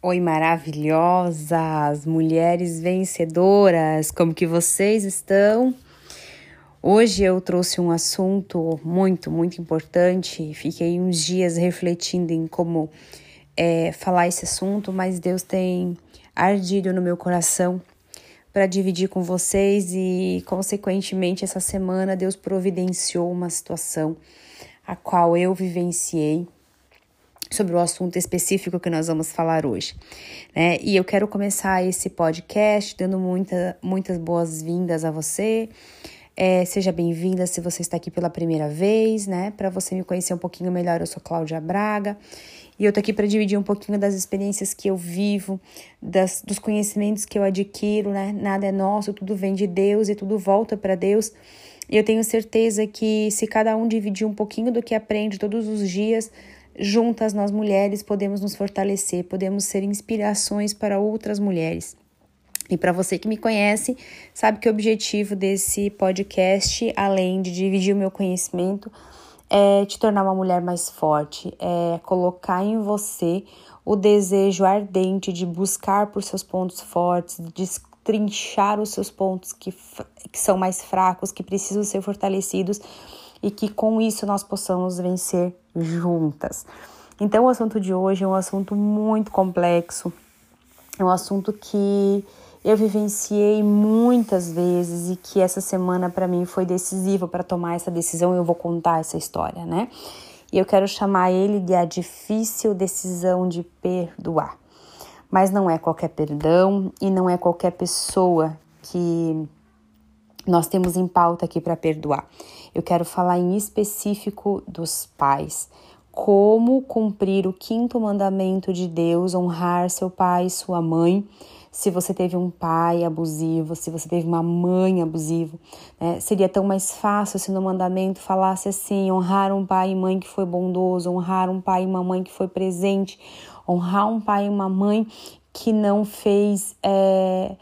Oi, maravilhosas, mulheres vencedoras, como que vocês estão? Hoje eu trouxe um assunto muito, muito importante. Fiquei uns dias refletindo em como é, falar esse assunto, mas Deus tem ardido no meu coração para dividir com vocês e, consequentemente, essa semana Deus providenciou uma situação a qual eu vivenciei sobre o assunto específico que nós vamos falar hoje. Né? E eu quero começar esse podcast dando muita, muitas boas-vindas a você. É, seja bem-vinda se você está aqui pela primeira vez, né? Para você me conhecer um pouquinho melhor, eu sou Cláudia Braga e eu tô aqui para dividir um pouquinho das experiências que eu vivo, das, dos conhecimentos que eu adquiro, né? Nada é nosso, tudo vem de Deus e tudo volta para Deus. E eu tenho certeza que se cada um dividir um pouquinho do que aprende todos os dias, Juntas, nós mulheres podemos nos fortalecer, podemos ser inspirações para outras mulheres. E para você que me conhece, sabe que o objetivo desse podcast, além de dividir o meu conhecimento, é te tornar uma mulher mais forte, é colocar em você o desejo ardente de buscar por seus pontos fortes, de destrinchar os seus pontos que, que são mais fracos, que precisam ser fortalecidos e que com isso nós possamos vencer juntas. Então, o assunto de hoje é um assunto muito complexo, é um assunto que eu vivenciei muitas vezes e que essa semana para mim foi decisiva para tomar essa decisão. Eu vou contar essa história, né? E eu quero chamar ele de a difícil decisão de perdoar. Mas não é qualquer perdão e não é qualquer pessoa que nós temos em pauta aqui para perdoar. Eu quero falar em específico dos pais. Como cumprir o quinto mandamento de Deus, honrar seu pai e sua mãe. Se você teve um pai abusivo, se você teve uma mãe abusiva, né? seria tão mais fácil se no mandamento falasse assim: honrar um pai e mãe que foi bondoso, honrar um pai e uma mãe que foi presente, honrar um pai e uma mãe que não fez, é,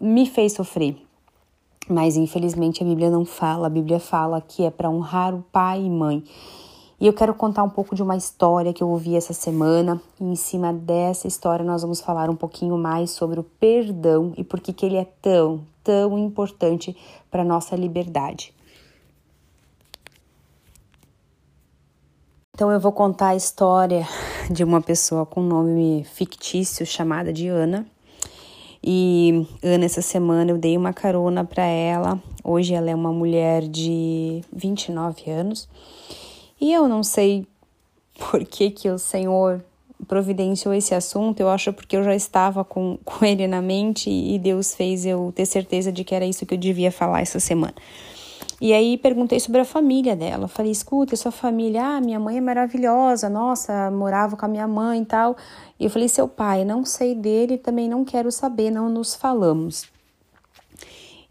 me fez sofrer mas infelizmente a Bíblia não fala. A Bíblia fala que é para honrar o pai e mãe. E eu quero contar um pouco de uma história que eu ouvi essa semana. E em cima dessa história nós vamos falar um pouquinho mais sobre o perdão e por que que ele é tão, tão importante para nossa liberdade. Então eu vou contar a história de uma pessoa com nome fictício chamada de Ana. E Ana, essa semana eu dei uma carona para ela. Hoje ela é uma mulher de 29 anos. E eu não sei por que, que o Senhor providenciou esse assunto. Eu acho porque eu já estava com, com ele na mente e Deus fez eu ter certeza de que era isso que eu devia falar essa semana. E aí perguntei sobre a família dela. Falei, escuta, sua família, ah, minha mãe é maravilhosa, nossa, morava com a minha mãe e tal. E eu falei, seu pai, não sei dele, também não quero saber, não nos falamos.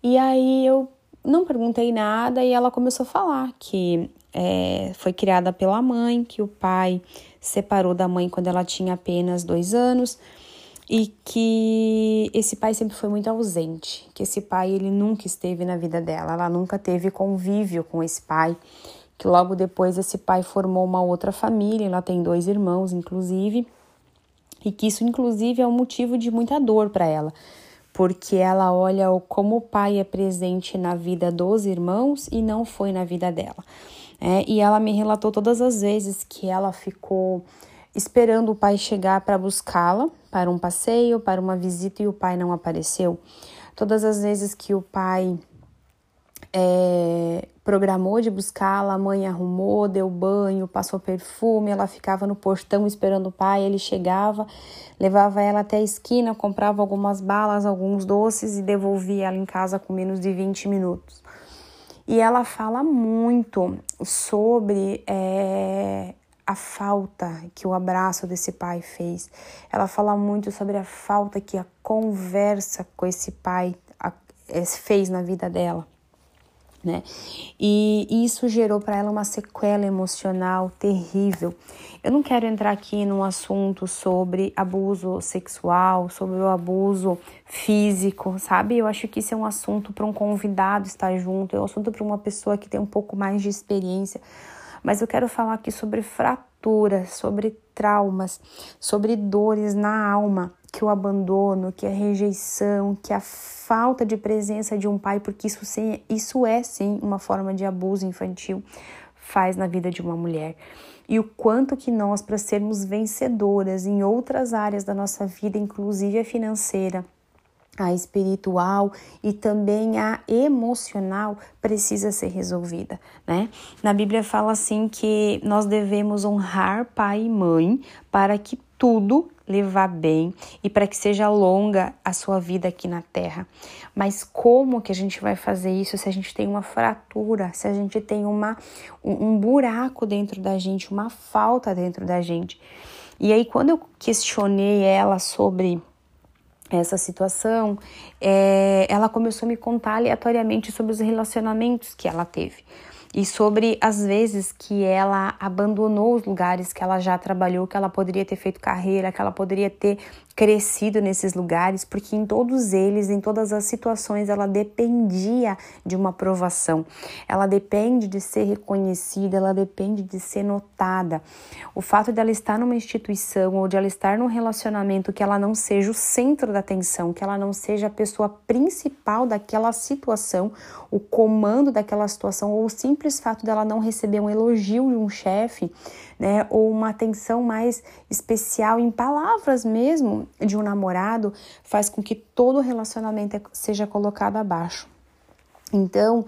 E aí eu não perguntei nada e ela começou a falar que é, foi criada pela mãe, que o pai separou da mãe quando ela tinha apenas dois anos e que esse pai sempre foi muito ausente, que esse pai ele nunca esteve na vida dela, ela nunca teve convívio com esse pai, que logo depois esse pai formou uma outra família, ela tem dois irmãos inclusive, e que isso inclusive é um motivo de muita dor para ela, porque ela olha como o pai é presente na vida dos irmãos e não foi na vida dela. É, e ela me relatou todas as vezes que ela ficou esperando o pai chegar para buscá-la para um passeio, para uma visita e o pai não apareceu. Todas as vezes que o pai é, programou de buscá-la, a mãe arrumou, deu banho, passou perfume, ela ficava no portão esperando o pai, ele chegava, levava ela até a esquina, comprava algumas balas, alguns doces e devolvia ela em casa com menos de 20 minutos. E ela fala muito sobre é, a falta que o abraço desse pai fez. Ela fala muito sobre a falta que a conversa com esse pai fez na vida dela. Né? E isso gerou para ela uma sequela emocional terrível. Eu não quero entrar aqui num assunto sobre abuso sexual, sobre o abuso físico, sabe? Eu acho que isso é um assunto para um convidado estar junto, é um assunto para uma pessoa que tem um pouco mais de experiência mas eu quero falar aqui sobre fratura fraturas, sobre traumas, sobre dores na alma, que o abandono, que a rejeição, que a falta de presença de um pai, porque isso, sim, isso é sim uma forma de abuso infantil, faz na vida de uma mulher. E o quanto que nós, para sermos vencedoras em outras áreas da nossa vida, inclusive a financeira, a espiritual e também a emocional precisa ser resolvida, né? Na Bíblia fala assim que nós devemos honrar pai e mãe para que tudo levar bem e para que seja longa a sua vida aqui na terra. Mas como que a gente vai fazer isso se a gente tem uma fratura, se a gente tem uma, um, um buraco dentro da gente, uma falta dentro da gente? E aí, quando eu questionei ela sobre essa situação, é, ela começou a me contar aleatoriamente sobre os relacionamentos que ela teve e sobre as vezes que ela abandonou os lugares que ela já trabalhou, que ela poderia ter feito carreira, que ela poderia ter crescido nesses lugares, porque em todos eles, em todas as situações, ela dependia de uma aprovação. Ela depende de ser reconhecida, ela depende de ser notada. O fato dela estar numa instituição ou de ela estar num relacionamento que ela não seja o centro da atenção, que ela não seja a pessoa principal daquela situação, o comando daquela situação ou o simples fato dela não receber um elogio de um chefe, né, ou uma atenção mais especial em palavras mesmo de um namorado, faz com que todo o relacionamento seja colocado abaixo. Então,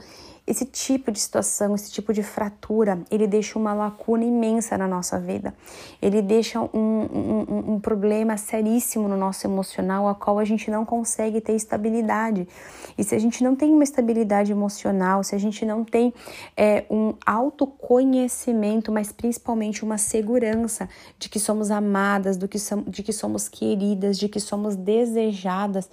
esse tipo de situação, esse tipo de fratura, ele deixa uma lacuna imensa na nossa vida. Ele deixa um, um, um problema seríssimo no nosso emocional, a qual a gente não consegue ter estabilidade. E se a gente não tem uma estabilidade emocional, se a gente não tem é, um autoconhecimento, mas principalmente uma segurança de que somos amadas, do que de que somos queridas, de que somos desejadas,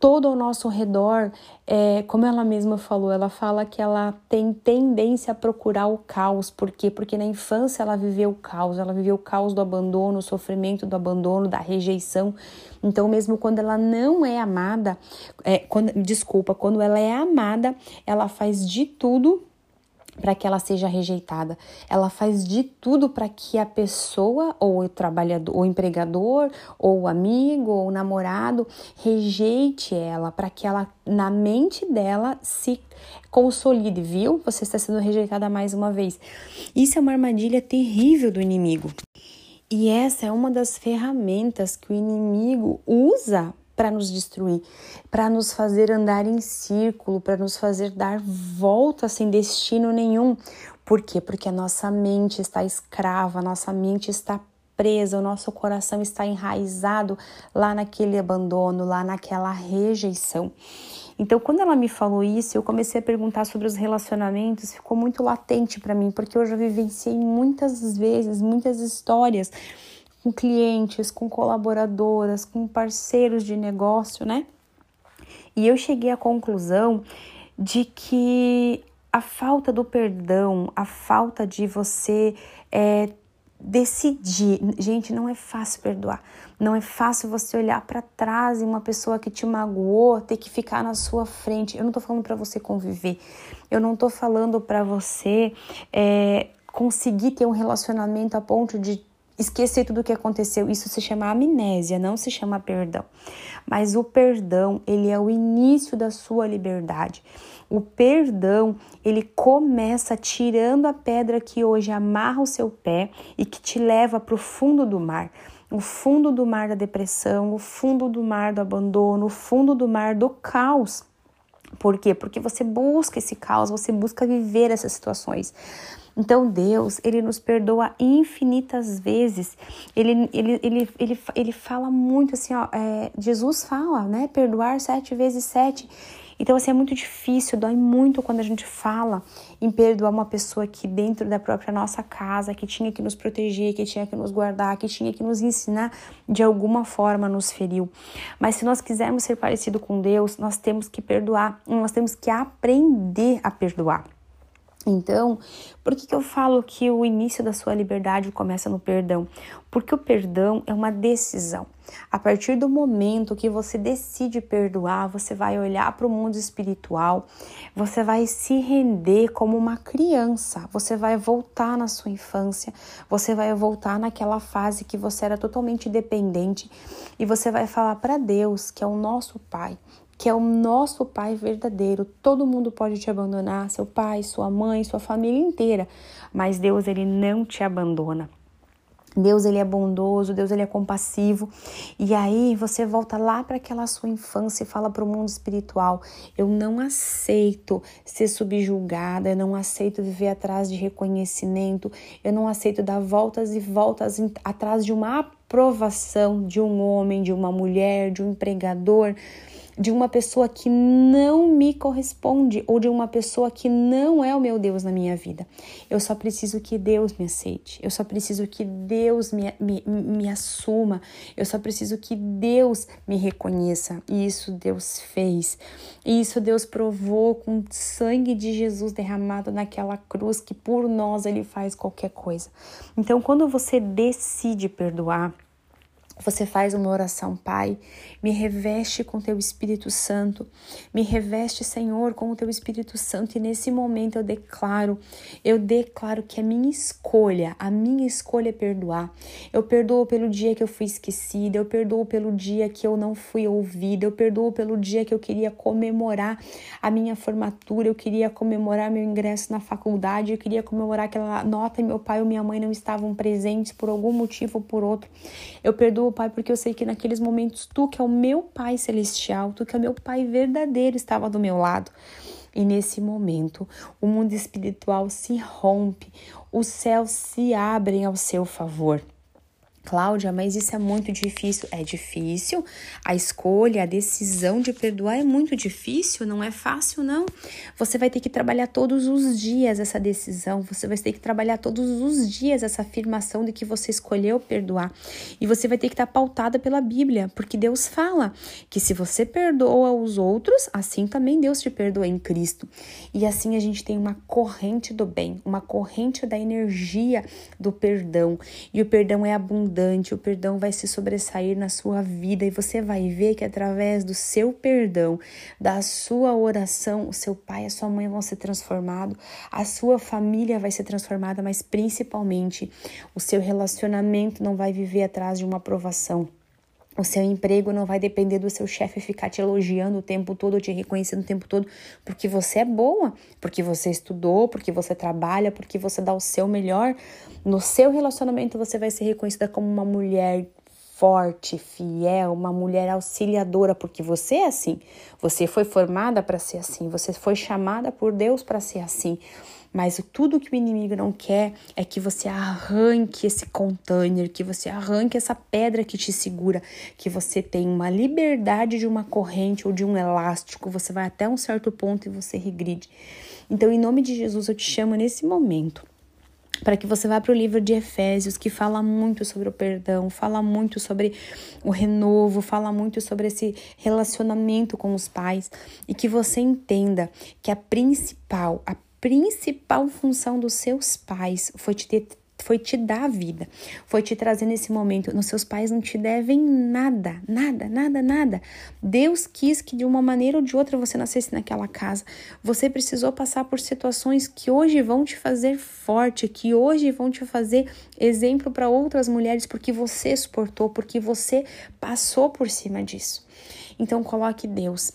todo ao nosso redor, é, como ela mesma falou, ela fala que ela tem tendência a procurar o caos. Por quê? Porque na infância ela viveu o caos, ela viveu o caos do abandono, o sofrimento do abandono, da rejeição. Então, mesmo quando ela não é amada, é, quando, desculpa, quando ela é amada, ela faz de tudo para que ela seja rejeitada. Ela faz de tudo para que a pessoa, ou o trabalhador, ou o empregador, ou o amigo, ou o namorado rejeite ela, para que ela, na mente dela, se consolide, viu? Você está sendo rejeitada mais uma vez. Isso é uma armadilha terrível do inimigo. E essa é uma das ferramentas que o inimigo usa para nos destruir, para nos fazer andar em círculo, para nos fazer dar volta sem destino nenhum. Por quê? Porque a nossa mente está escrava, a nossa mente está presa, o nosso coração está enraizado lá naquele abandono, lá naquela rejeição. Então, quando ela me falou isso, eu comecei a perguntar sobre os relacionamentos, ficou muito latente para mim, porque eu já vivenciei muitas vezes, muitas histórias com clientes, com colaboradoras, com parceiros de negócio, né? E eu cheguei à conclusão de que a falta do perdão, a falta de você é, decidir. Gente, não é fácil perdoar. Não é fácil você olhar para trás e uma pessoa que te magoou ter que ficar na sua frente. Eu não tô falando para você conviver. Eu não tô falando para você é, conseguir ter um relacionamento a ponto de esquecer tudo o que aconteceu. Isso se chama amnésia, não se chama perdão. Mas o perdão, ele é o início da sua liberdade. O perdão, ele começa tirando a pedra que hoje amarra o seu pé e que te leva para o fundo do mar. O fundo do mar da depressão, o fundo do mar do abandono, o fundo do mar do caos. Por quê? Porque você busca esse caos, você busca viver essas situações. Então Deus, ele nos perdoa infinitas vezes. Ele, ele, ele, ele, ele fala muito assim, ó, é, Jesus fala, né? Perdoar sete vezes sete. Então, assim, é muito difícil, dói muito quando a gente fala em perdoar uma pessoa que dentro da própria nossa casa, que tinha que nos proteger, que tinha que nos guardar, que tinha que nos ensinar, de alguma forma nos feriu. Mas se nós quisermos ser parecido com Deus, nós temos que perdoar, nós temos que aprender a perdoar. Então, por que, que eu falo que o início da sua liberdade começa no perdão? Porque o perdão é uma decisão. A partir do momento que você decide perdoar, você vai olhar para o mundo espiritual, você vai se render como uma criança, você vai voltar na sua infância, você vai voltar naquela fase que você era totalmente dependente e você vai falar para Deus, que é o nosso Pai, que é o nosso Pai verdadeiro. Todo mundo pode te abandonar, seu pai, sua mãe, sua família inteira, mas Deus ele não te abandona. Deus ele é bondoso, Deus ele é compassivo. E aí você volta lá para aquela sua infância e fala para o mundo espiritual: eu não aceito ser subjugada, eu não aceito viver atrás de reconhecimento, eu não aceito dar voltas e voltas atrás de uma aprovação de um homem, de uma mulher, de um empregador de uma pessoa que não me corresponde ou de uma pessoa que não é o meu Deus na minha vida. Eu só preciso que Deus me aceite, eu só preciso que Deus me, me, me assuma, eu só preciso que Deus me reconheça. E isso Deus fez. E isso Deus provou com o sangue de Jesus derramado naquela cruz que por nós ele faz qualquer coisa. Então, quando você decide perdoar, você faz uma oração, Pai, me reveste com teu Espírito Santo, me reveste, Senhor, com o teu Espírito Santo, e nesse momento eu declaro, eu declaro que a minha escolha, a minha escolha é perdoar. Eu perdoo pelo dia que eu fui esquecida, eu perdoo pelo dia que eu não fui ouvida, eu perdoo pelo dia que eu queria comemorar a minha formatura, eu queria comemorar meu ingresso na faculdade, eu queria comemorar aquela nota e meu pai ou minha mãe não estavam presentes por algum motivo ou por outro. Eu perdoo Pai, porque eu sei que naqueles momentos tu, que é o meu Pai celestial, tu, que é o meu Pai verdadeiro, estava do meu lado. E nesse momento, o mundo espiritual se rompe, os céus se abrem ao seu favor. Cláudia, mas isso é muito difícil. É difícil. A escolha, a decisão de perdoar é muito difícil, não é fácil, não. Você vai ter que trabalhar todos os dias essa decisão, você vai ter que trabalhar todos os dias essa afirmação de que você escolheu perdoar. E você vai ter que estar pautada pela Bíblia, porque Deus fala que se você perdoa os outros, assim também Deus te perdoa em Cristo. E assim a gente tem uma corrente do bem, uma corrente da energia do perdão. E o perdão é abundante abundante, o perdão vai se sobressair na sua vida e você vai ver que através do seu perdão, da sua oração, o seu pai e a sua mãe vão ser transformados, a sua família vai ser transformada, mas principalmente o seu relacionamento não vai viver atrás de uma aprovação o seu emprego não vai depender do seu chefe ficar te elogiando o tempo todo, te reconhecendo o tempo todo, porque você é boa, porque você estudou, porque você trabalha, porque você dá o seu melhor. No seu relacionamento, você vai ser reconhecida como uma mulher forte, fiel, uma mulher auxiliadora, porque você é assim. Você foi formada para ser assim, você foi chamada por Deus para ser assim. Mas tudo que o inimigo não quer é que você arranque esse container, que você arranque essa pedra que te segura, que você tenha uma liberdade de uma corrente ou de um elástico, você vai até um certo ponto e você regride. Então, em nome de Jesus, eu te chamo nesse momento para que você vá para o livro de Efésios, que fala muito sobre o perdão, fala muito sobre o renovo, fala muito sobre esse relacionamento com os pais e que você entenda que a principal, a principal função dos seus pais foi te ter foi te dar vida, foi te trazer nesse momento. Nos seus pais não te devem nada, nada, nada, nada. Deus quis que de uma maneira ou de outra você nascesse naquela casa. Você precisou passar por situações que hoje vão te fazer forte, que hoje vão te fazer exemplo para outras mulheres, porque você suportou, porque você passou por cima disso. Então coloque Deus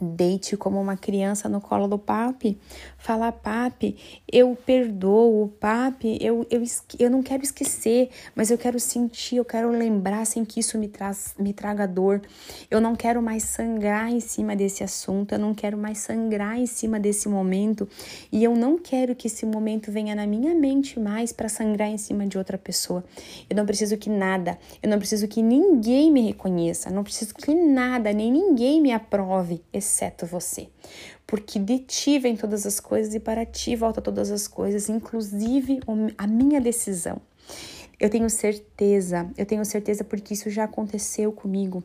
Deite como uma criança no colo do papi. Fala, papi, eu perdoo, papi, eu, eu, eu não quero esquecer, mas eu quero sentir, eu quero lembrar sem que isso me, traz, me traga dor. Eu não quero mais sangrar em cima desse assunto, eu não quero mais sangrar em cima desse momento. E eu não quero que esse momento venha na minha mente mais para sangrar em cima de outra pessoa. Eu não preciso que nada, eu não preciso que ninguém me reconheça, não preciso que nada, nem ninguém me aprove exceto você. Porque de ti vem todas as coisas e para ti volta todas as coisas, inclusive a minha decisão. Eu tenho certeza, eu tenho certeza porque isso já aconteceu comigo.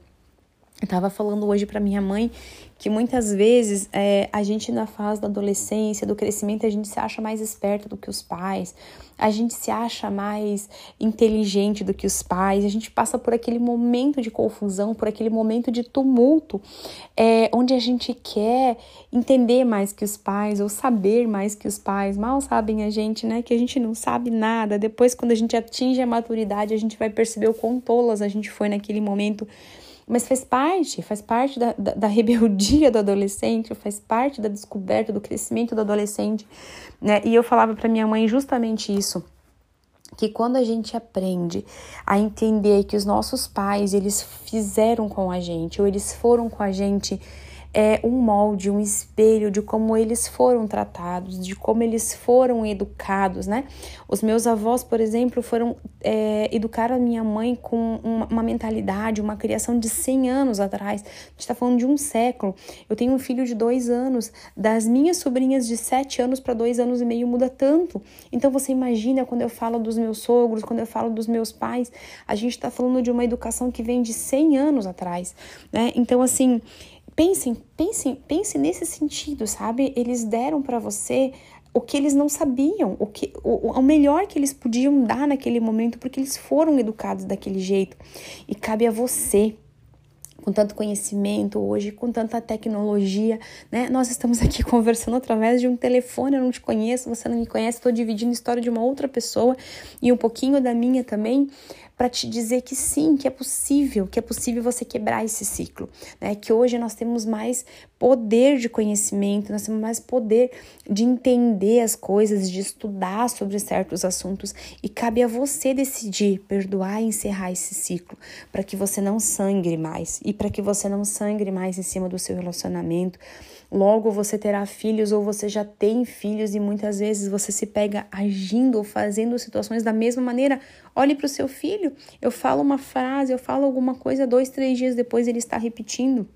Eu tava falando hoje para minha mãe que muitas vezes é, a gente na fase da adolescência, do crescimento, a gente se acha mais esperto do que os pais, a gente se acha mais inteligente do que os pais, a gente passa por aquele momento de confusão, por aquele momento de tumulto, é, onde a gente quer entender mais que os pais ou saber mais que os pais, mal sabem a gente, né? Que a gente não sabe nada. Depois, quando a gente atinge a maturidade, a gente vai perceber o quão tolas a gente foi naquele momento mas faz parte, faz parte da, da, da, rebeldia do adolescente, faz parte da descoberta, do crescimento do adolescente, né? E eu falava para minha mãe justamente isso, que quando a gente aprende a entender que os nossos pais, eles fizeram com a gente, ou eles foram com a gente é um molde, um espelho de como eles foram tratados, de como eles foram educados, né? Os meus avós, por exemplo, foram é, educar a minha mãe com uma, uma, mentalidade, uma criação de 100 anos atrás. A gente está falando de um século. Eu tenho um filho de dois anos, das minhas sobrinhas de sete anos para dois anos e meio muda tanto. Então você imagina quando eu falo dos meus sogros, quando eu falo dos meus pais, a gente está falando de uma educação que vem de 100 anos atrás, né? Então assim Pensem, pensem, pense nesse sentido, sabe? Eles deram para você o que eles não sabiam, o que o, o melhor que eles podiam dar naquele momento, porque eles foram educados daquele jeito. E cabe a você com tanto conhecimento hoje, com tanta tecnologia, né? Nós estamos aqui conversando através de um telefone, eu não te conheço, você não me conhece, estou dividindo a história de uma outra pessoa e um pouquinho da minha também, para te dizer que sim, que é possível, que é possível você quebrar esse ciclo, né? Que hoje nós temos mais poder de conhecimento, nós temos mais poder de entender as coisas, de estudar sobre certos assuntos e cabe a você decidir perdoar e encerrar esse ciclo, para que você não sangre mais e para que você não sangre mais em cima do seu relacionamento Logo você terá filhos ou você já tem filhos e muitas vezes você se pega agindo ou fazendo situações da mesma maneira. Olhe para o seu filho. Eu falo uma frase, eu falo alguma coisa, dois, três dias depois ele está repetindo.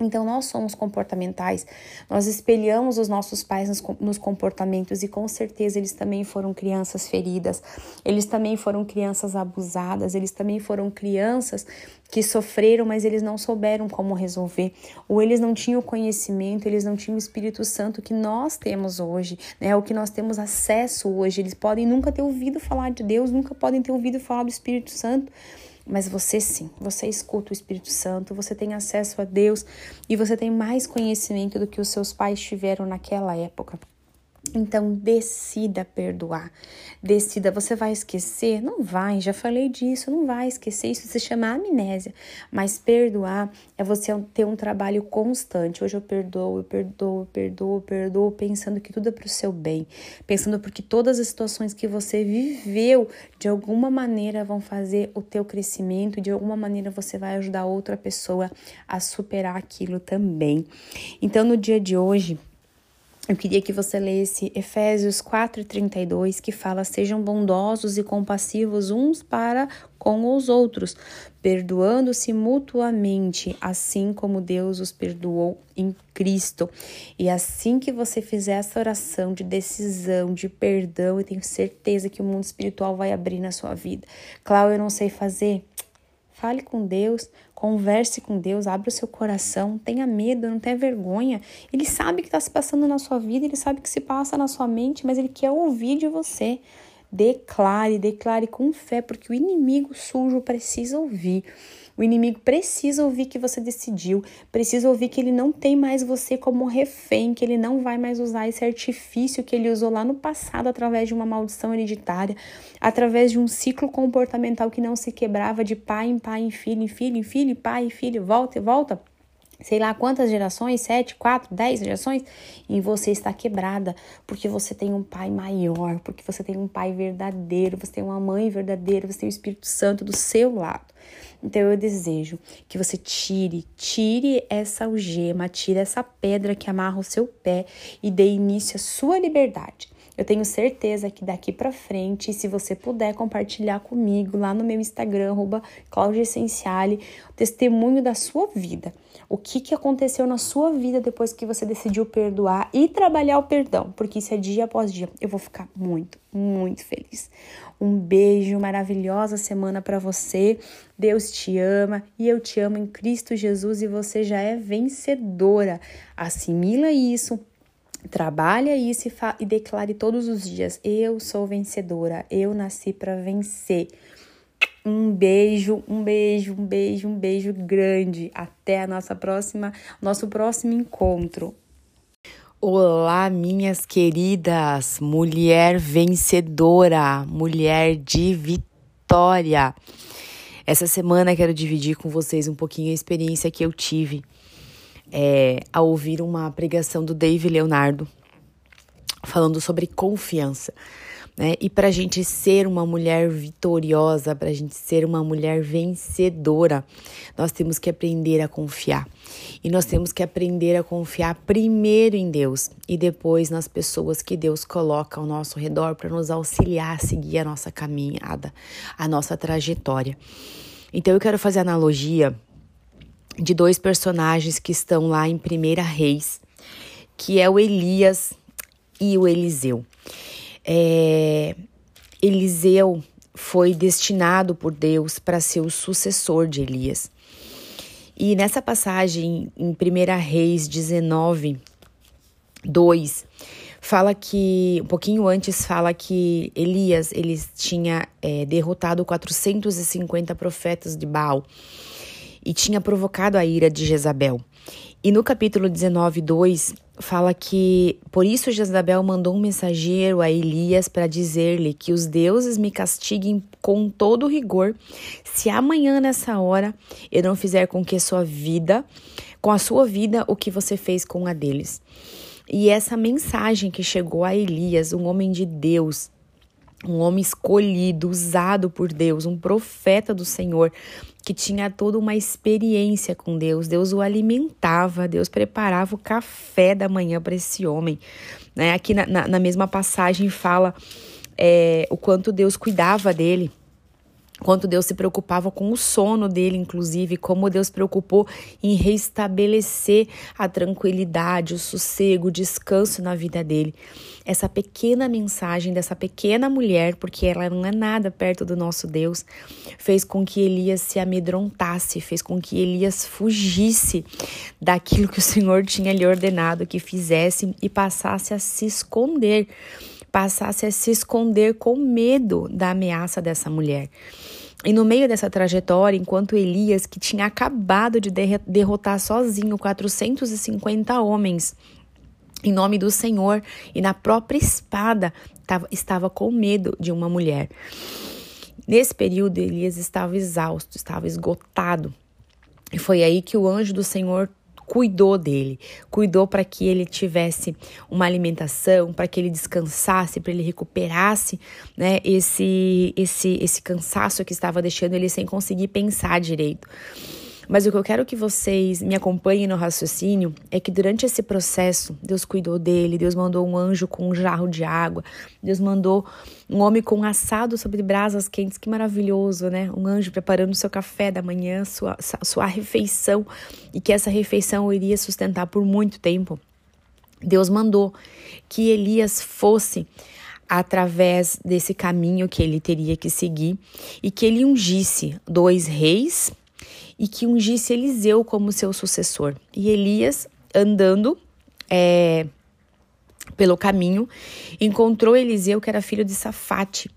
Então, nós somos comportamentais, nós espelhamos os nossos pais nos comportamentos e com certeza eles também foram crianças feridas, eles também foram crianças abusadas, eles também foram crianças que sofreram, mas eles não souberam como resolver, ou eles não tinham conhecimento, eles não tinham o Espírito Santo que nós temos hoje, né? O que nós temos acesso hoje. Eles podem nunca ter ouvido falar de Deus, nunca podem ter ouvido falar do Espírito Santo mas você sim, você escuta o Espírito Santo, você tem acesso a Deus e você tem mais conhecimento do que os seus pais tiveram naquela época. Então, decida perdoar. Decida, você vai esquecer? Não vai, já falei disso, não vai esquecer. Isso se chama amnésia. Mas perdoar é você ter um trabalho constante. Hoje eu perdoo, eu perdoo, eu perdoo, eu perdoo, pensando que tudo é para o seu bem. Pensando porque todas as situações que você viveu, de alguma maneira, vão fazer o teu crescimento, de alguma maneira você vai ajudar outra pessoa a superar aquilo também. Então, no dia de hoje, eu queria que você lesse Efésios 4:32, que fala: "Sejam bondosos e compassivos uns para com os outros, perdoando-se mutuamente, assim como Deus os perdoou em Cristo". E assim que você fizer essa oração de decisão, de perdão, eu tenho certeza que o mundo espiritual vai abrir na sua vida. Cláudia, eu não sei fazer. Fale com Deus, converse com Deus, abra o seu coração, tenha medo, não tenha vergonha. Ele sabe que está se passando na sua vida, ele sabe que se passa na sua mente, mas ele quer ouvir de você. Declare, declare com fé, porque o inimigo sujo precisa ouvir. O inimigo precisa ouvir que você decidiu, precisa ouvir que ele não tem mais você como refém, que ele não vai mais usar esse artifício que ele usou lá no passado através de uma maldição hereditária, através de um ciclo comportamental que não se quebrava de pai em pai, em filho, em filho, em filho, pai, em filho, volta e volta sei lá quantas gerações, sete, quatro, dez gerações, e você está quebrada, porque você tem um pai maior, porque você tem um pai verdadeiro, você tem uma mãe verdadeira, você tem o Espírito Santo do seu lado. Então eu desejo que você tire, tire essa algema, tire essa pedra que amarra o seu pé e dê início à sua liberdade Eu tenho certeza que daqui para frente, se você puder compartilhar comigo lá no meu Instagram, Essenciale, o testemunho da sua vida. O que, que aconteceu na sua vida depois que você decidiu perdoar e trabalhar o perdão, porque isso é dia após dia. Eu vou ficar muito, muito feliz. Um beijo, maravilhosa semana para você. Deus te ama e eu te amo em Cristo Jesus e você já é vencedora. Assimila isso. Trabalha isso e, e declare todos os dias: Eu sou vencedora, eu nasci para vencer. Um beijo, um beijo, um beijo, um beijo grande. Até a nossa próxima, nosso próximo encontro. Olá, minhas queridas, mulher vencedora, mulher de vitória. Essa semana quero dividir com vocês um pouquinho a experiência que eu tive é, ao ouvir uma pregação do Dave Leonardo falando sobre confiança. Né? E para a gente ser uma mulher vitoriosa, para a gente ser uma mulher vencedora, nós temos que aprender a confiar. E nós temos que aprender a confiar primeiro em Deus e depois nas pessoas que Deus coloca ao nosso redor para nos auxiliar a seguir a nossa caminhada, a nossa trajetória. Então eu quero fazer analogia de dois personagens que estão lá em Primeira Reis, que é o Elias e o Eliseu. É, Eliseu foi destinado por Deus para ser o sucessor de Elias. E nessa passagem, em 1 Reis 19, 2, fala que, um pouquinho antes, fala que Elias ele tinha é, derrotado 450 profetas de Baal e tinha provocado a ira de Jezabel. E no capítulo 19, 2, fala que por isso Jezabel mandou um mensageiro a Elias para dizer-lhe que os deuses me castiguem com todo rigor se amanhã nessa hora eu não fizer com que sua vida, com a sua vida, o que você fez com a deles. E essa mensagem que chegou a Elias, um homem de Deus, um homem escolhido, usado por Deus, um profeta do Senhor, que tinha toda uma experiência com Deus. Deus o alimentava, Deus preparava o café da manhã para esse homem. Né? Aqui na, na, na mesma passagem fala é, o quanto Deus cuidava dele quanto Deus se preocupava com o sono dele, inclusive, como Deus preocupou em restabelecer a tranquilidade, o sossego, o descanso na vida dele. Essa pequena mensagem dessa pequena mulher, porque ela não é nada perto do nosso Deus, fez com que Elias se amedrontasse, fez com que Elias fugisse daquilo que o Senhor tinha lhe ordenado que fizesse e passasse a se esconder passasse a se esconder com medo da ameaça dessa mulher. E no meio dessa trajetória, enquanto Elias, que tinha acabado de derrotar sozinho 450 homens, em nome do Senhor e na própria espada, estava com medo de uma mulher. Nesse período, Elias estava exausto, estava esgotado. E foi aí que o anjo do Senhor cuidou dele, cuidou para que ele tivesse uma alimentação, para que ele descansasse, para ele recuperasse, né, esse esse esse cansaço que estava deixando ele sem conseguir pensar direito. Mas o que eu quero que vocês me acompanhem no raciocínio é que durante esse processo, Deus cuidou dele, Deus mandou um anjo com um jarro de água, Deus mandou um homem com um assado sobre brasas quentes, que maravilhoso, né? Um anjo preparando o seu café da manhã, sua, sua refeição, e que essa refeição iria sustentar por muito tempo. Deus mandou que Elias fosse através desse caminho que ele teria que seguir e que ele ungisse dois reis e que ungisse Eliseu como seu sucessor. E Elias, andando é, pelo caminho, encontrou Eliseu, que era filho de Safate.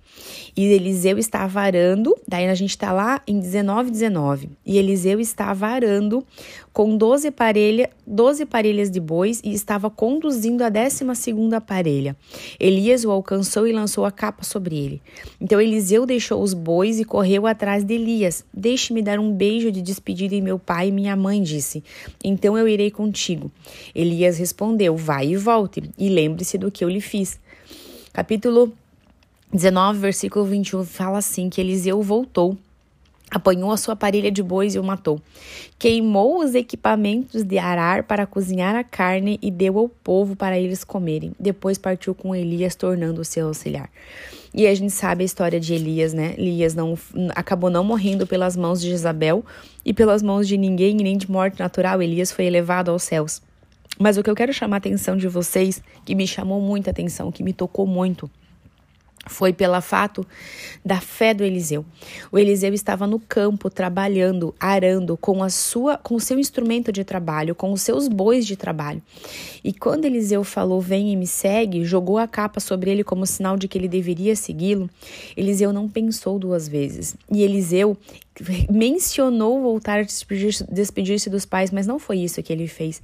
E Eliseu estava arando, daí a gente está lá em 19, 19. E Eliseu estava arando com 12, parelha, 12 parelhas de bois e estava conduzindo a 12 parelha. Elias o alcançou e lançou a capa sobre ele. Então Eliseu deixou os bois e correu atrás de Elias. Deixe-me dar um beijo de despedida em meu pai e minha mãe, disse. Então eu irei contigo. Elias respondeu: Vai e volte, e lembre-se do que eu lhe fiz. Capítulo 19, versículo 21 fala assim: que Eliseu voltou Apanhou a sua parelha de bois e o matou. Queimou os equipamentos de arar para cozinhar a carne e deu ao povo para eles comerem. Depois partiu com Elias, tornando-se auxiliar. E a gente sabe a história de Elias, né? Elias não, acabou não morrendo pelas mãos de Jezabel e pelas mãos de ninguém, nem de morte natural. Elias foi elevado aos céus. Mas o que eu quero chamar a atenção de vocês, que me chamou muita atenção, que me tocou muito, foi pelo fato da fé do Eliseu. O Eliseu estava no campo trabalhando, arando com a sua com o seu instrumento de trabalho, com os seus bois de trabalho. E quando Eliseu falou: "Vem e me segue", jogou a capa sobre ele como sinal de que ele deveria segui-lo. Eliseu não pensou duas vezes. E Eliseu mencionou voltar a despedir-se despedir dos pais, mas não foi isso que ele fez.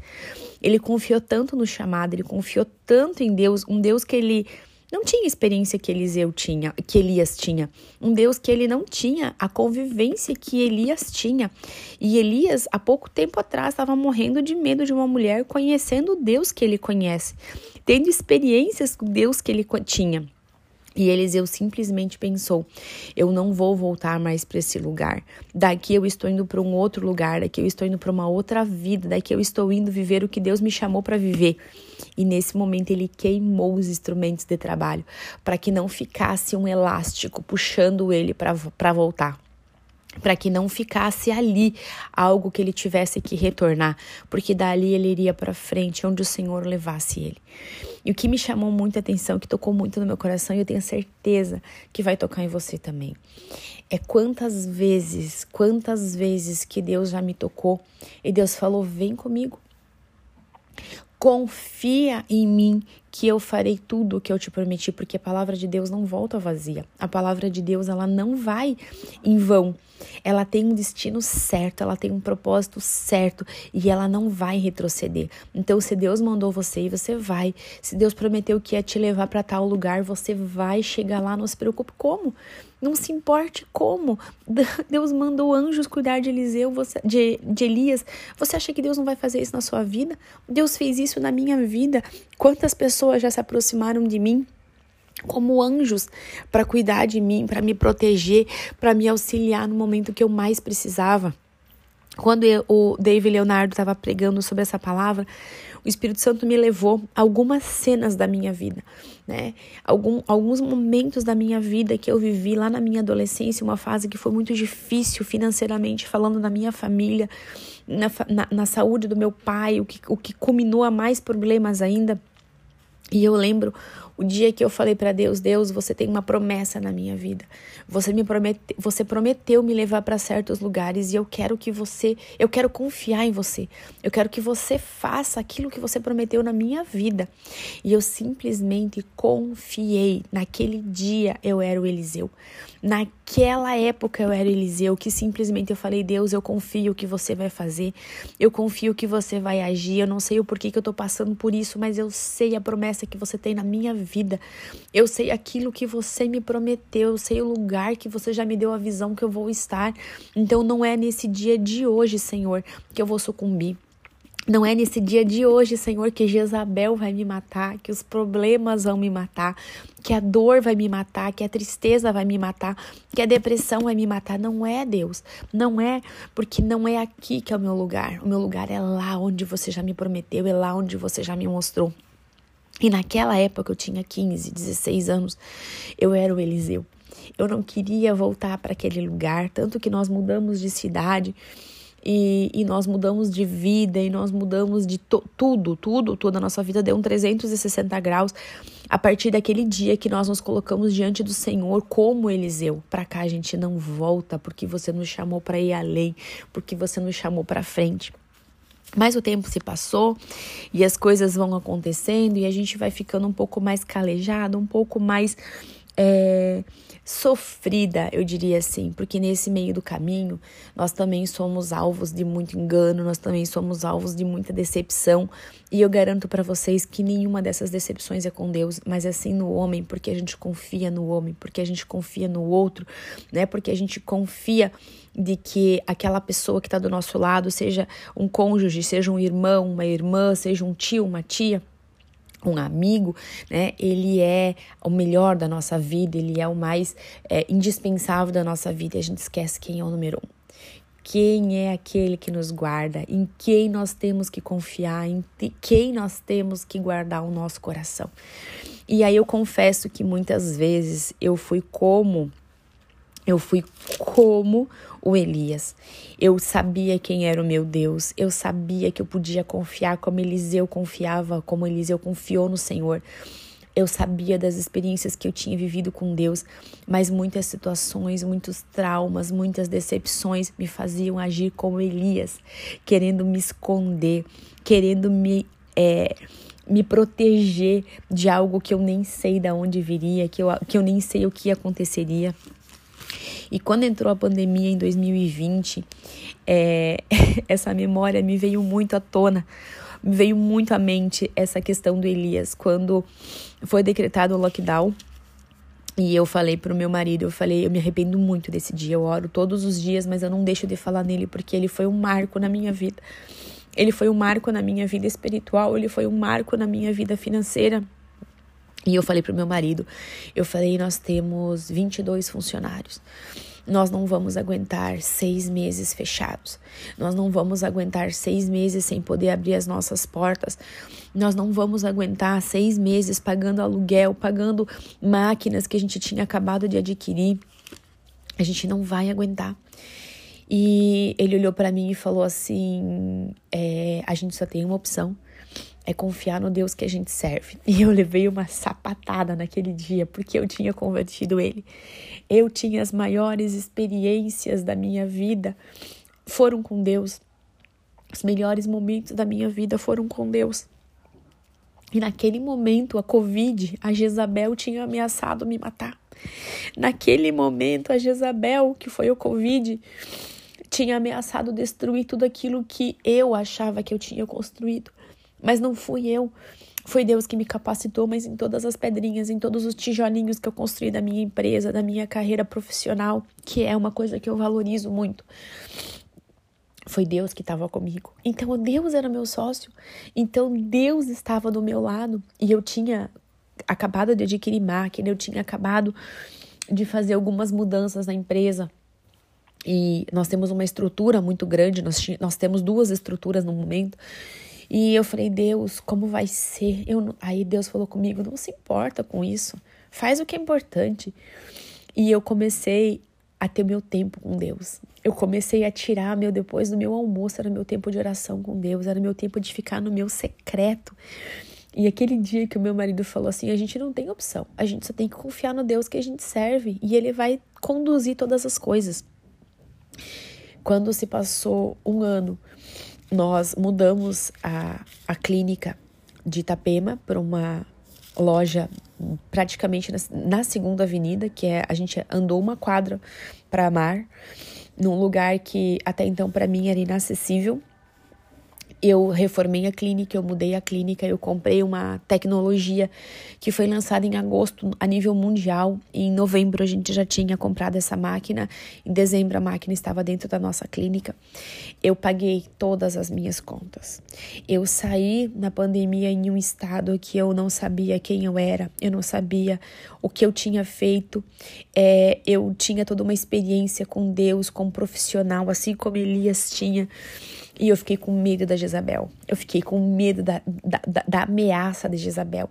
Ele confiou tanto no chamado, ele confiou tanto em Deus, um Deus que ele não tinha experiência que Eliseu tinha, que Elias tinha. Um Deus que ele não tinha a convivência que Elias tinha. E Elias, há pouco tempo atrás, estava morrendo de medo de uma mulher conhecendo o Deus que ele conhece, tendo experiências com Deus que ele tinha. E Eliseu simplesmente pensou: eu não vou voltar mais para esse lugar. Daqui eu estou indo para um outro lugar, daqui eu estou indo para uma outra vida, daqui eu estou indo viver o que Deus me chamou para viver. E nesse momento ele queimou os instrumentos de trabalho para que não ficasse um elástico puxando ele para voltar para que não ficasse ali algo que ele tivesse que retornar, porque dali ele iria para frente, onde o Senhor levasse ele. E o que me chamou muita atenção, que tocou muito no meu coração, e eu tenho certeza que vai tocar em você também, é quantas vezes, quantas vezes que Deus já me tocou e Deus falou: "Vem comigo". Confia em mim que eu farei tudo o que eu te prometi, porque a palavra de Deus não volta vazia. A palavra de Deus, ela não vai em vão. Ela tem um destino certo, ela tem um propósito certo e ela não vai retroceder. Então, se Deus mandou você e você vai, se Deus prometeu que ia te levar para tal lugar, você vai chegar lá, não se preocupe como. Não se importe como. Deus mandou anjos cuidar de Eliseu, você, de, de Elias. Você acha que Deus não vai fazer isso na sua vida? Deus fez isso na minha vida. Quantas pessoas já se aproximaram de mim? como anjos para cuidar de mim, para me proteger, para me auxiliar no momento que eu mais precisava. Quando eu, o David Leonardo estava pregando sobre essa palavra, o Espírito Santo me levou algumas cenas da minha vida, né? Algum, alguns momentos da minha vida que eu vivi lá na minha adolescência, uma fase que foi muito difícil financeiramente, falando da minha família, na, na, na saúde do meu pai, o que, o que culminou a mais problemas ainda. E eu lembro o dia que eu falei para Deus, Deus, você tem uma promessa na minha vida. Você me promete, você prometeu me levar para certos lugares e eu quero que você, eu quero confiar em você. Eu quero que você faça aquilo que você prometeu na minha vida. E eu simplesmente confiei. Naquele dia eu era o Eliseu. Naquela época eu era Eliseu, que simplesmente eu falei: Deus, eu confio que você vai fazer, eu confio que você vai agir. Eu não sei o porquê que eu tô passando por isso, mas eu sei a promessa que você tem na minha vida. Eu sei aquilo que você me prometeu, eu sei o lugar que você já me deu a visão que eu vou estar. Então não é nesse dia de hoje, Senhor, que eu vou sucumbir. Não é nesse dia de hoje, Senhor, que Jezabel vai me matar, que os problemas vão me matar, que a dor vai me matar, que a tristeza vai me matar, que a depressão vai me matar. Não é, Deus. Não é, porque não é aqui que é o meu lugar. O meu lugar é lá onde você já me prometeu, é lá onde você já me mostrou. E naquela época eu tinha 15, 16 anos, eu era o Eliseu. Eu não queria voltar para aquele lugar, tanto que nós mudamos de cidade e, e nós mudamos de vida e nós mudamos de tudo, tudo, toda a nossa vida deu um 360 graus a partir daquele dia que nós nos colocamos diante do Senhor como Eliseu. Para cá a gente não volta porque você nos chamou para ir além, porque você nos chamou para frente. Mas o tempo se passou e as coisas vão acontecendo e a gente vai ficando um pouco mais calejado, um pouco mais é, sofrida, eu diria assim, porque nesse meio do caminho nós também somos alvos de muito engano, nós também somos alvos de muita decepção, e eu garanto para vocês que nenhuma dessas decepções é com Deus, mas é no homem, porque a gente confia no homem, porque a gente confia no outro, né? Porque a gente confia de que aquela pessoa que está do nosso lado, seja um cônjuge, seja um irmão, uma irmã, seja um tio, uma tia, um amigo, né? Ele é o melhor da nossa vida, ele é o mais é, indispensável da nossa vida e a gente esquece quem é o número um. Quem é aquele que nos guarda, em quem nós temos que confiar, em quem nós temos que guardar o nosso coração. E aí eu confesso que muitas vezes eu fui como eu fui como o Elias. Eu sabia quem era o meu Deus. Eu sabia que eu podia confiar como Eliseu confiava, como Eliseu confiou no Senhor. Eu sabia das experiências que eu tinha vivido com Deus, mas muitas situações, muitos traumas, muitas decepções me faziam agir como Elias, querendo me esconder, querendo me é, me proteger de algo que eu nem sei de onde viria, que eu, que eu nem sei o que aconteceria. E quando entrou a pandemia em 2020, é, essa memória me veio muito à tona, me veio muito à mente essa questão do Elias. Quando foi decretado o lockdown, e eu falei pro meu marido, eu falei, eu me arrependo muito desse dia, eu oro todos os dias, mas eu não deixo de falar nele porque ele foi um marco na minha vida. Ele foi um marco na minha vida espiritual, ele foi um marco na minha vida financeira. E eu falei pro meu marido, eu falei, nós temos 22 funcionários. Nós não vamos aguentar seis meses fechados. Nós não vamos aguentar seis meses sem poder abrir as nossas portas. Nós não vamos aguentar seis meses pagando aluguel, pagando máquinas que a gente tinha acabado de adquirir. A gente não vai aguentar. E ele olhou para mim e falou assim: é, a gente só tem uma opção, é confiar no Deus que a gente serve. E eu levei uma sapatada naquele dia, porque eu tinha convertido ele. Eu tinha as maiores experiências da minha vida, foram com Deus. Os melhores momentos da minha vida foram com Deus. E naquele momento, a Covid, a Jezabel tinha ameaçado me matar. Naquele momento, a Jezabel, que foi o Covid, tinha ameaçado destruir tudo aquilo que eu achava que eu tinha construído. Mas não fui eu. Foi Deus que me capacitou, mas em todas as pedrinhas, em todos os tijolinhos que eu construí da minha empresa, da minha carreira profissional, que é uma coisa que eu valorizo muito. Foi Deus que estava comigo. Então Deus era meu sócio. Então Deus estava do meu lado. E eu tinha acabado de adquirir máquina, eu tinha acabado de fazer algumas mudanças na empresa. E nós temos uma estrutura muito grande, nós, nós temos duas estruturas no momento. E eu falei, Deus, como vai ser? Eu, aí Deus falou comigo, não se importa com isso, faz o que é importante. E eu comecei a ter meu tempo com Deus. Eu comecei a tirar meu depois do meu almoço, era meu tempo de oração com Deus, era meu tempo de ficar no meu secreto. E aquele dia que o meu marido falou assim: a gente não tem opção, a gente só tem que confiar no Deus que a gente serve e ele vai conduzir todas as coisas. Quando se passou um ano, nós mudamos a, a clínica de Itapema para uma loja praticamente na, na, segunda avenida, que é a gente andou uma quadra para mar, num lugar que até então para mim era inacessível eu reformei a clínica, eu mudei a clínica, eu comprei uma tecnologia que foi lançada em agosto a nível mundial. em novembro a gente já tinha comprado essa máquina. Em dezembro a máquina estava dentro da nossa clínica. Eu paguei todas as minhas contas. Eu saí na pandemia em um estado que eu não sabia quem eu era, eu não sabia o que eu tinha feito. É, eu tinha toda uma experiência com Deus, com um profissional, assim como Elias tinha. E eu fiquei com medo da Jezabel. Eu fiquei com medo da, da, da, da ameaça de Jezabel.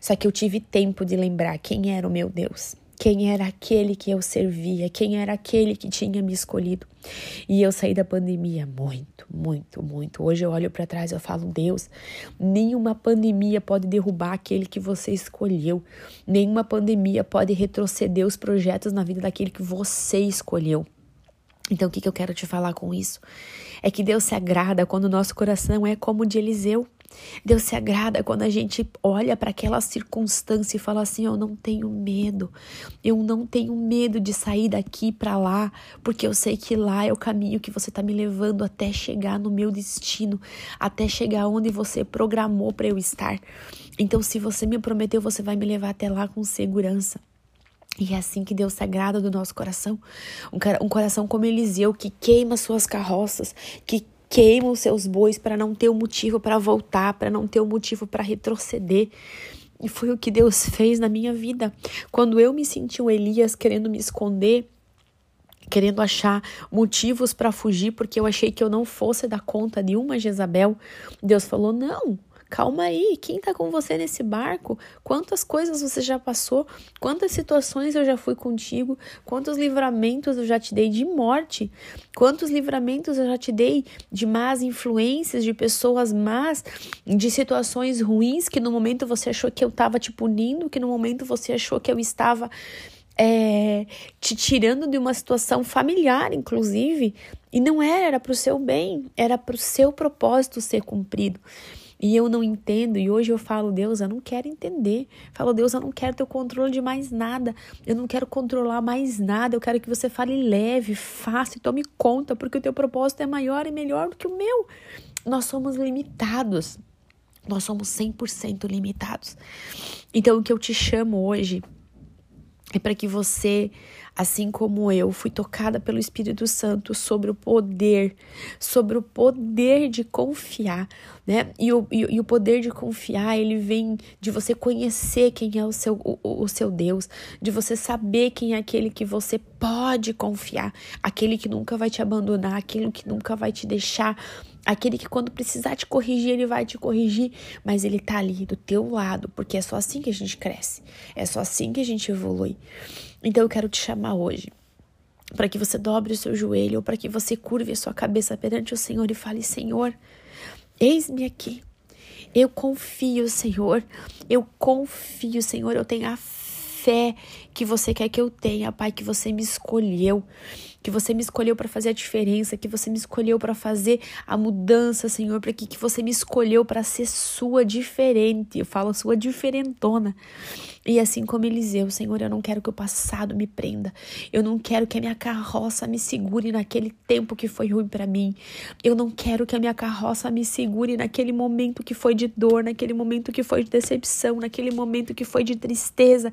Só que eu tive tempo de lembrar quem era o meu Deus quem era aquele que eu servia, quem era aquele que tinha me escolhido. E eu saí da pandemia muito, muito, muito. Hoje eu olho para trás e falo, Deus, nenhuma pandemia pode derrubar aquele que você escolheu. Nenhuma pandemia pode retroceder os projetos na vida daquele que você escolheu. Então, o que, que eu quero te falar com isso? É que Deus se agrada quando o nosso coração é como o de Eliseu. Deus se agrada quando a gente olha para aquela circunstância e fala assim: Eu não tenho medo, eu não tenho medo de sair daqui para lá, porque eu sei que lá é o caminho que você está me levando até chegar no meu destino, até chegar onde você programou para eu estar. Então, se você me prometeu, você vai me levar até lá com segurança. E é assim que Deus se agrada do nosso coração. Um, um coração como Eliseu, que queima suas carroças, que queima os seus bois para não ter o um motivo para voltar, para não ter o um motivo para retroceder. E foi o que Deus fez na minha vida. Quando eu me senti um Elias querendo me esconder, querendo achar motivos para fugir, porque eu achei que eu não fosse dar conta de uma Jezabel, Deus falou: não. Calma aí, quem tá com você nesse barco? Quantas coisas você já passou? Quantas situações eu já fui contigo? Quantos livramentos eu já te dei de morte? Quantos livramentos eu já te dei de más influências, de pessoas más, de situações ruins que no momento você achou que eu tava te punindo, que no momento você achou que eu estava é, te tirando de uma situação familiar, inclusive, e não era, era para o seu bem, era para o seu propósito ser cumprido. E eu não entendo, e hoje eu falo, Deus, eu não quero entender. Falo, Deus, eu não quero ter o controle de mais nada. Eu não quero controlar mais nada. Eu quero que você fale leve, e tome conta, porque o teu propósito é maior e melhor do que o meu. Nós somos limitados. Nós somos 100% limitados. Então, o que eu te chamo hoje é para que você, assim como eu, fui tocada pelo Espírito Santo sobre o poder, sobre o poder de confiar, né? E o, e, e o poder de confiar, ele vem de você conhecer quem é o seu, o, o seu Deus, de você saber quem é aquele que você pode confiar, aquele que nunca vai te abandonar, aquele que nunca vai te deixar Aquele que quando precisar te corrigir, ele vai te corrigir, mas ele tá ali do teu lado, porque é só assim que a gente cresce, é só assim que a gente evolui. Então eu quero te chamar hoje para que você dobre o seu joelho ou para que você curve a sua cabeça perante o Senhor e fale: Senhor, eis-me aqui. Eu confio, Senhor. Eu confio, Senhor. Eu tenho a fé que você quer que eu tenha, Pai, que você me escolheu que você me escolheu para fazer a diferença, que você me escolheu para fazer a mudança, Senhor, para que, que você me escolheu para ser sua diferente. Eu falo sua diferentona. E assim como Eliseu, Senhor, eu não quero que o passado me prenda. Eu não quero que a minha carroça me segure naquele tempo que foi ruim para mim. Eu não quero que a minha carroça me segure naquele momento que foi de dor, naquele momento que foi de decepção, naquele momento que foi de tristeza.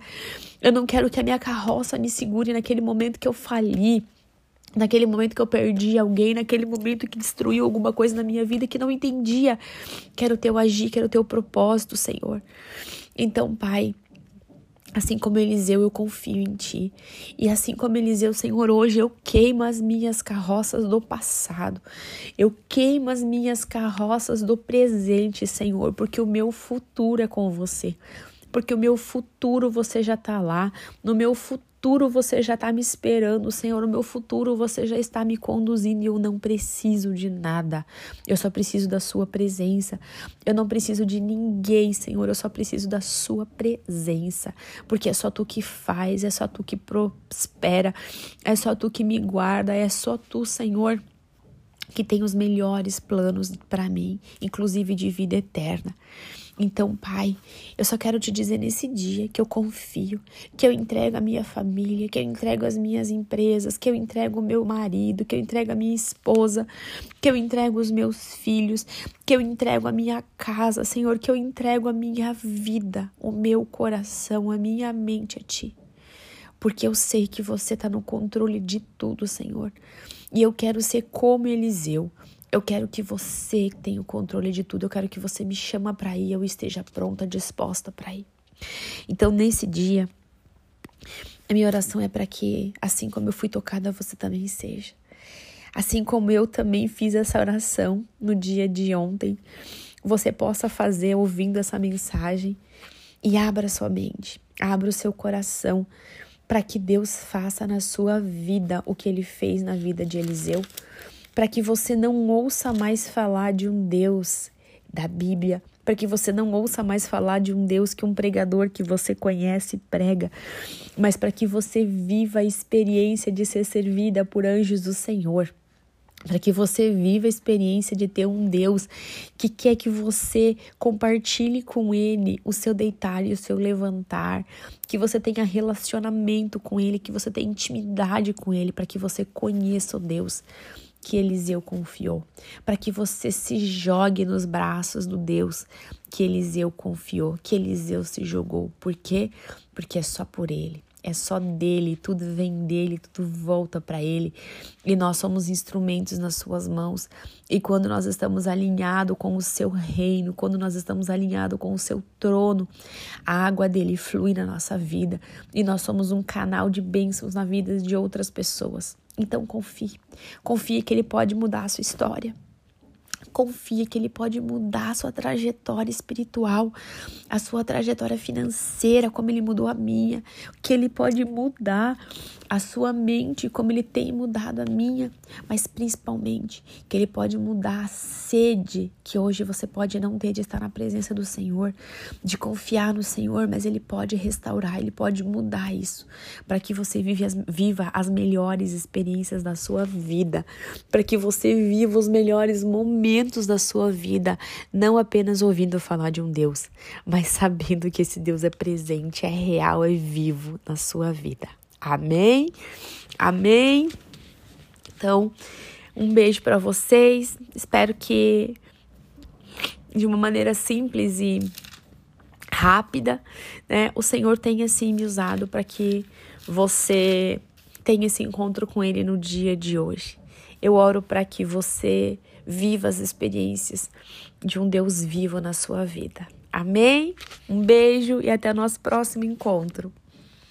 Eu não quero que a minha carroça me segure naquele momento que eu fali naquele momento que eu perdi alguém, naquele momento que destruiu alguma coisa na minha vida que não entendia. Quero o teu agir, quero o teu propósito, Senhor. Então, Pai, Assim como Eliseu, eu confio em ti. E assim como Eliseu, Senhor, hoje eu queimo as minhas carroças do passado. Eu queimo as minhas carroças do presente, Senhor, porque o meu futuro é com você. Porque o meu futuro você já está lá. No meu futuro futuro você já está me esperando, Senhor. No meu futuro você já está me conduzindo e eu não preciso de nada. Eu só preciso da Sua presença. Eu não preciso de ninguém, Senhor. Eu só preciso da Sua presença. Porque é só Tu que faz, é só Tu que prospera, é só Tu que me guarda, é só Tu, Senhor que tem os melhores planos para mim, inclusive de vida eterna. Então, Pai, eu só quero te dizer nesse dia que eu confio, que eu entrego a minha família, que eu entrego as minhas empresas, que eu entrego o meu marido, que eu entrego a minha esposa, que eu entrego os meus filhos, que eu entrego a minha casa, Senhor, que eu entrego a minha vida, o meu coração, a minha mente a Ti. Porque eu sei que você está no controle de tudo, Senhor. E eu quero ser como Eliseu. Eu quero que você tenha o controle de tudo. Eu quero que você me chama para ir, eu esteja pronta, disposta para ir. Então, nesse dia, a minha oração é para que, assim como eu fui tocada, você também seja. Assim como eu também fiz essa oração no dia de ontem, você possa fazer ouvindo essa mensagem e abra sua mente, abra o seu coração para que Deus faça na sua vida o que ele fez na vida de Eliseu para que você não ouça mais falar de um Deus da Bíblia, para que você não ouça mais falar de um Deus que um pregador que você conhece prega, mas para que você viva a experiência de ser servida por anjos do Senhor. Para que você viva a experiência de ter um Deus que quer que você compartilhe com Ele o seu deitar e o seu levantar, que você tenha relacionamento com Ele, que você tenha intimidade com Ele, para que você conheça o Deus que Eliseu confiou, para que você se jogue nos braços do Deus que Eliseu confiou, que Eliseu se jogou. Por quê? Porque é só por ele. é só dele, tudo vem dele, tudo volta para ele. E nós somos instrumentos nas suas mãos. E quando nós estamos alinhados com o seu reino, quando nós estamos alinhados com o seu trono, a água dele flui na nossa vida e nós somos um canal de bênçãos na vida de outras pessoas. Então confie. Confie que ele pode mudar a sua história. Confia que Ele pode mudar a sua trajetória espiritual, a sua trajetória financeira, como Ele mudou a minha, que Ele pode mudar a sua mente, como Ele tem mudado a minha, mas principalmente que Ele pode mudar a sede que hoje você pode não ter de estar na presença do Senhor, de confiar no Senhor, mas Ele pode restaurar, Ele pode mudar isso, para que você as, viva as melhores experiências da sua vida, para que você viva os melhores momentos da sua vida, não apenas ouvindo falar de um Deus, mas sabendo que esse Deus é presente, é real, é vivo na sua vida. Amém? Amém? Então, um beijo para vocês. Espero que de uma maneira simples e rápida, né, o Senhor tenha assim me usado para que você tenha esse encontro com Ele no dia de hoje. Eu oro para que você viva as experiências de um Deus vivo na sua vida. Amém? Um beijo e até o nosso próximo encontro.